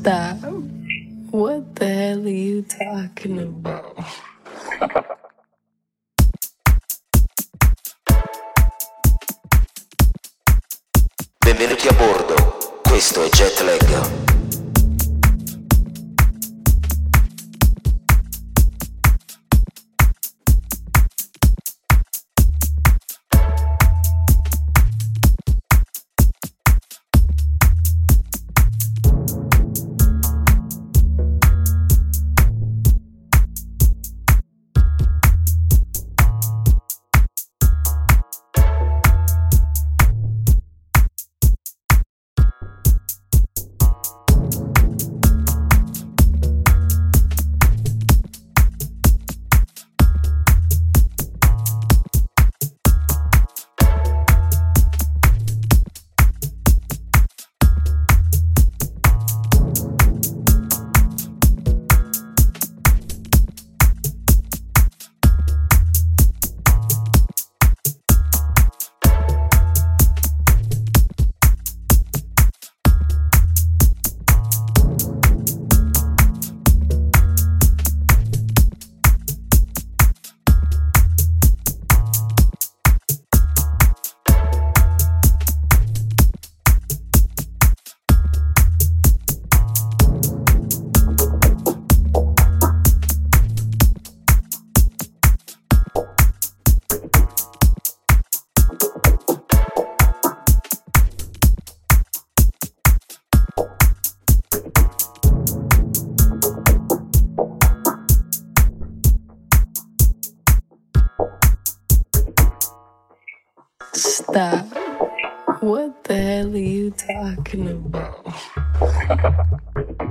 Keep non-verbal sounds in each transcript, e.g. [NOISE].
Stop. What the hell are you talking about? Benvenuti a bordo, questo è Jetlag. Stop. What the hell are you talking about? [LAUGHS]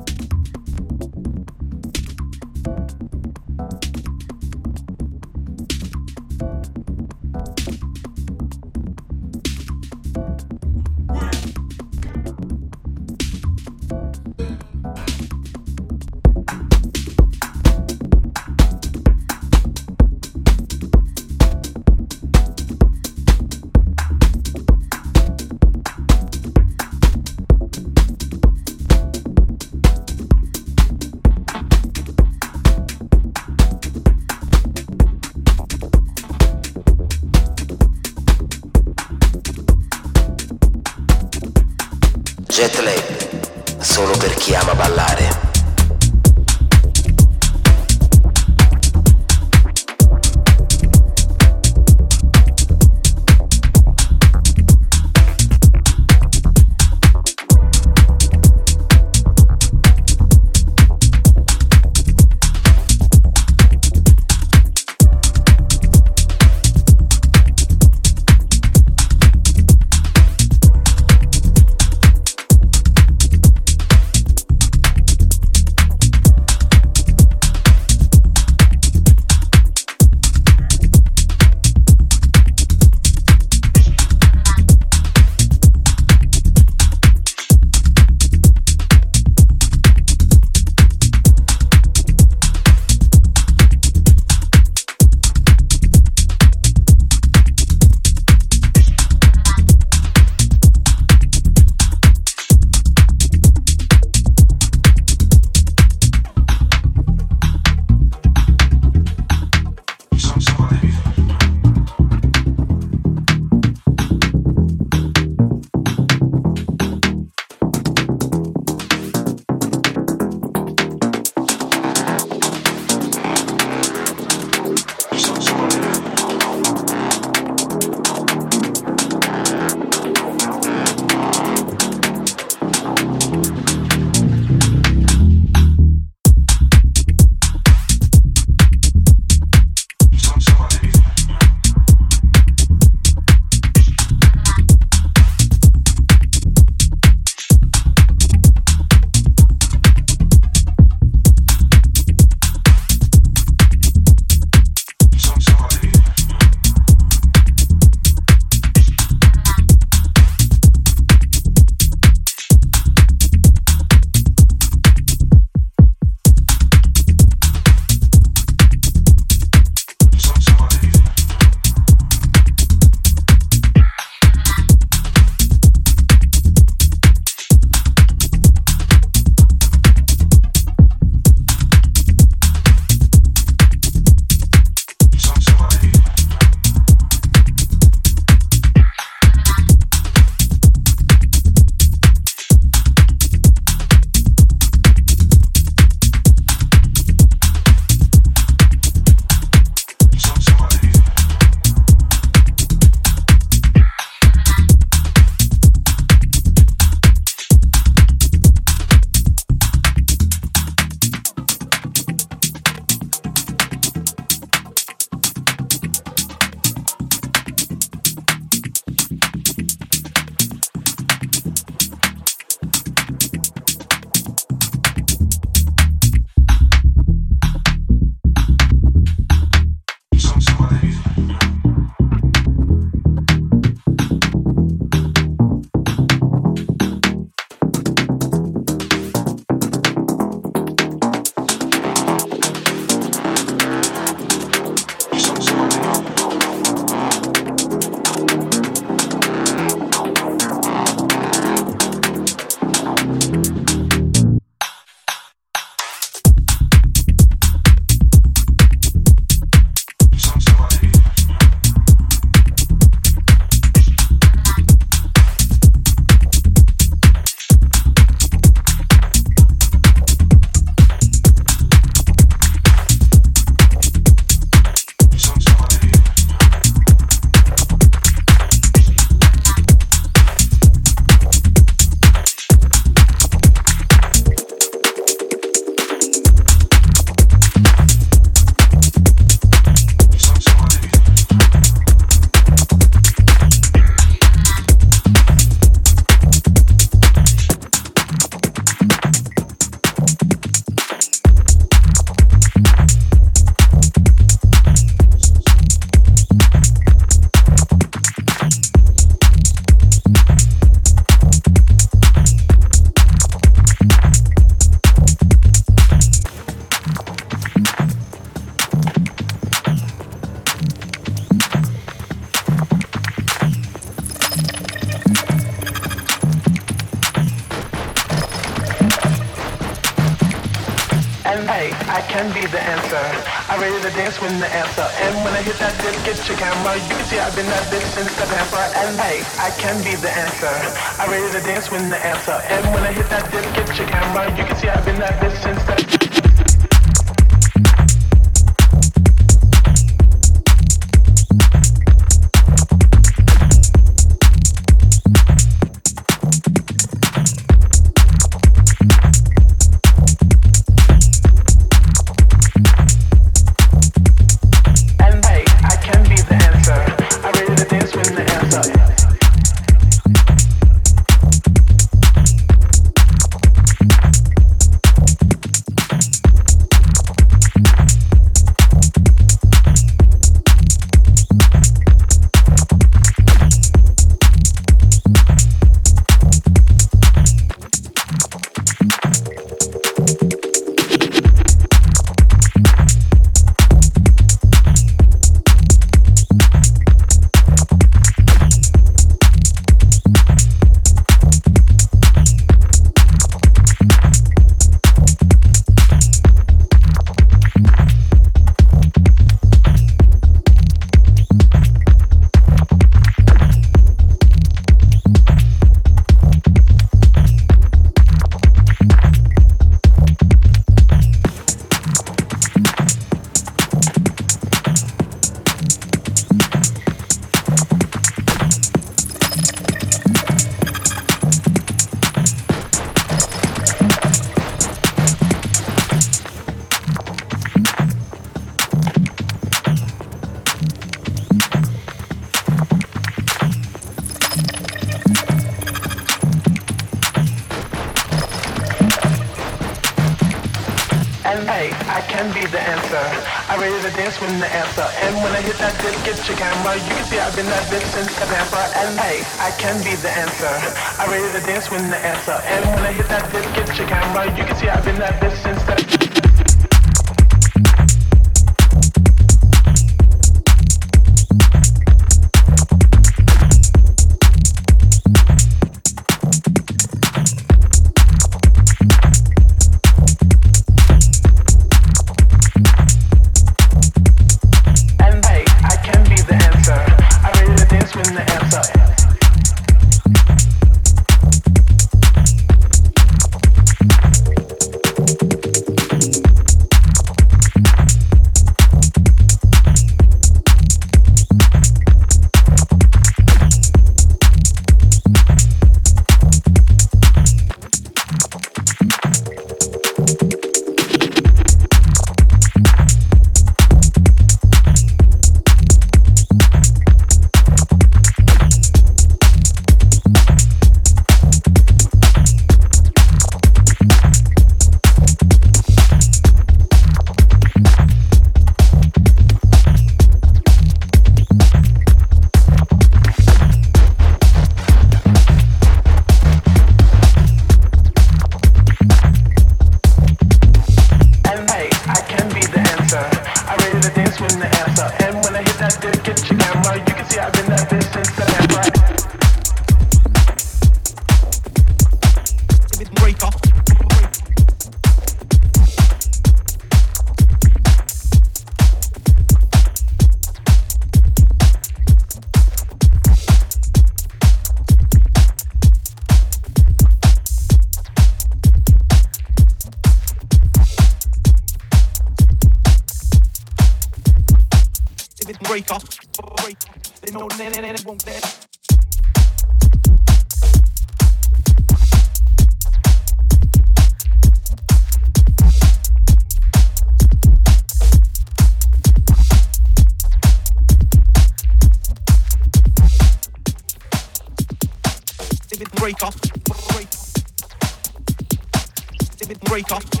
break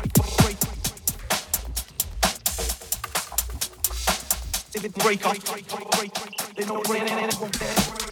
Breaker. Breaker. Breaker. Breaker.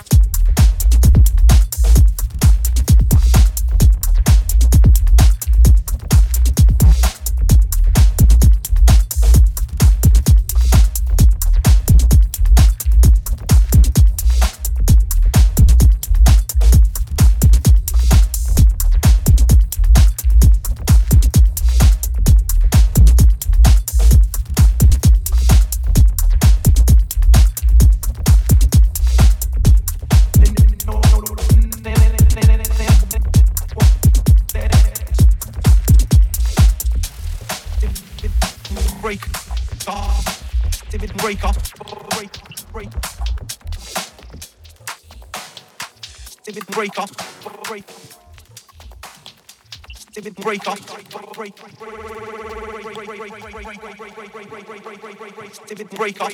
Break off.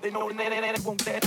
They know it won't let.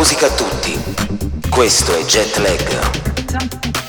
musica a tutti. Questo è Jet Lag.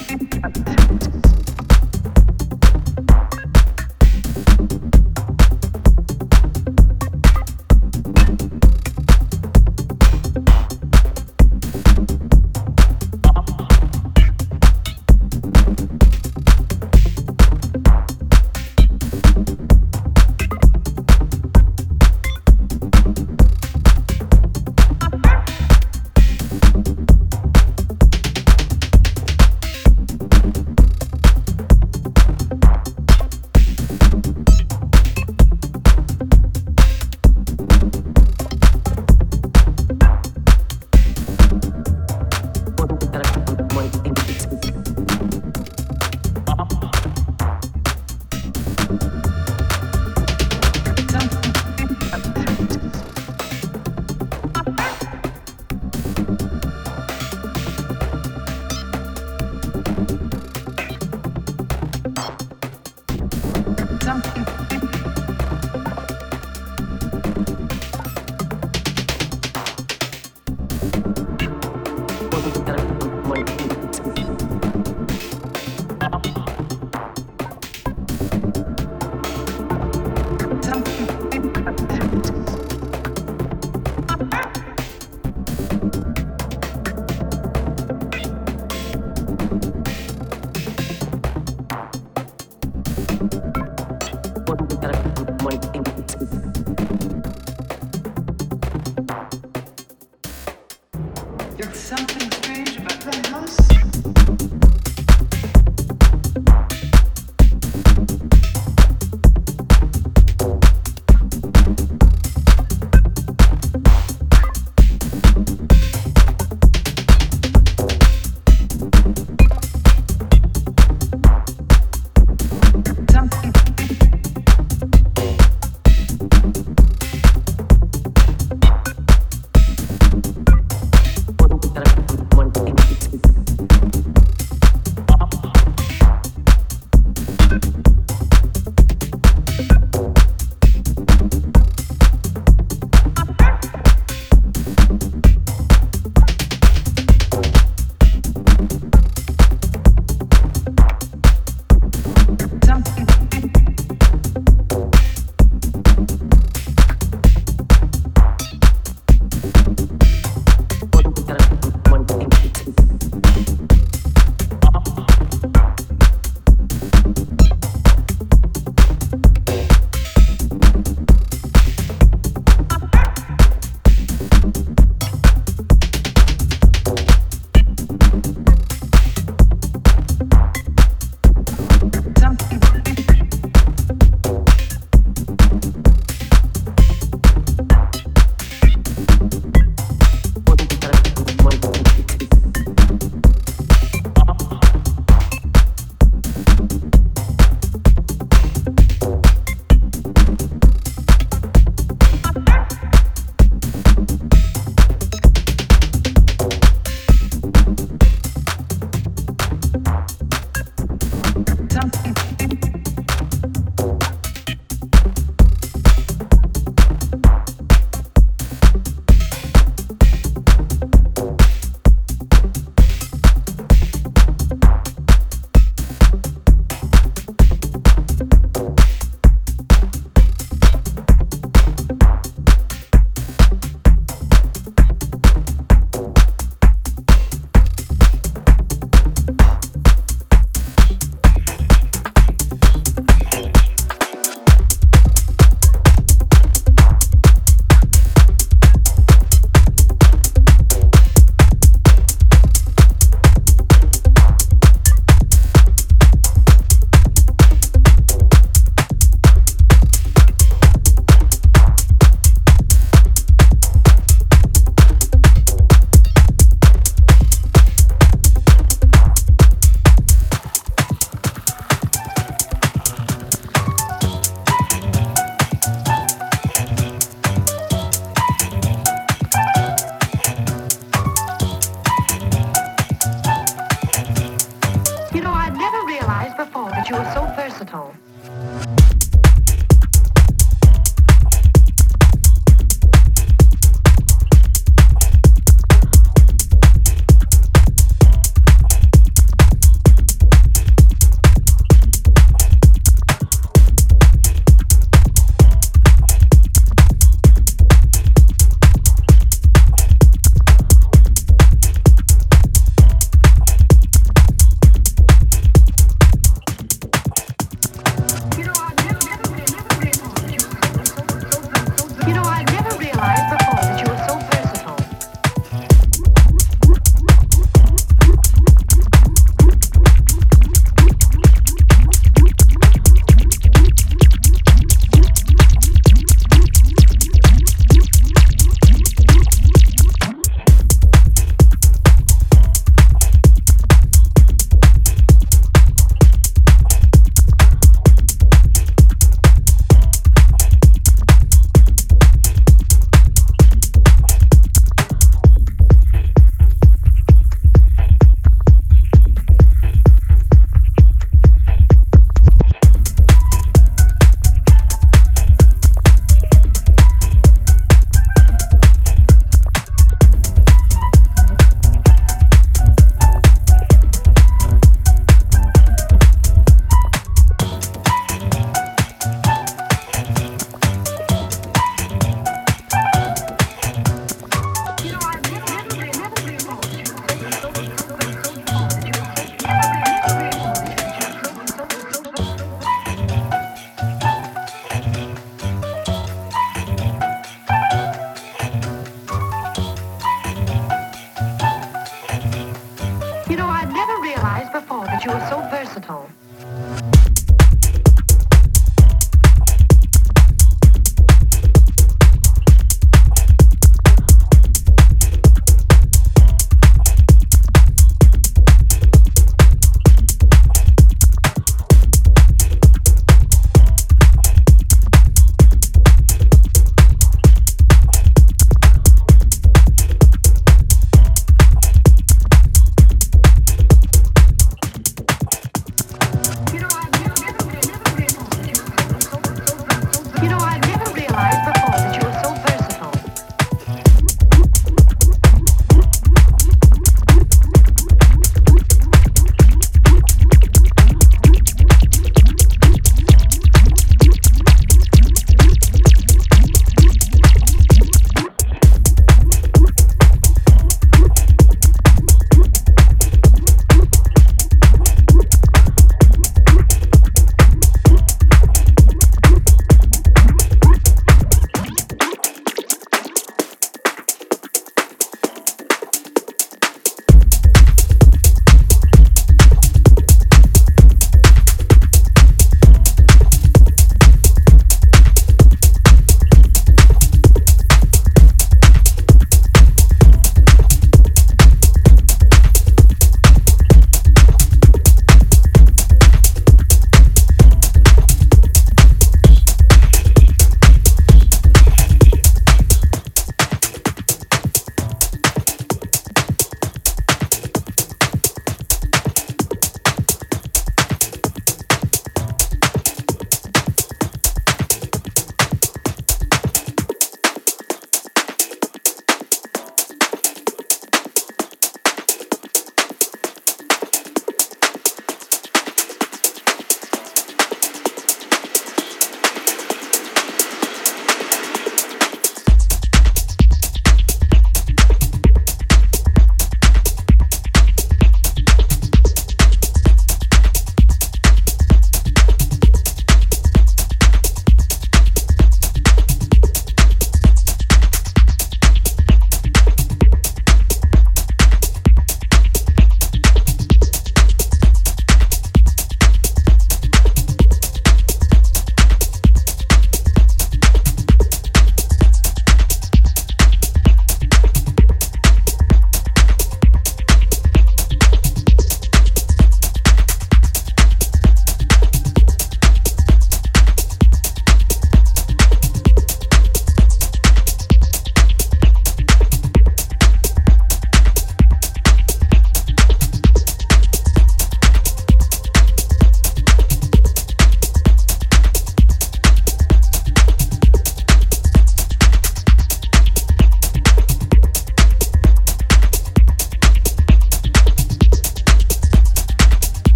something strange about that house.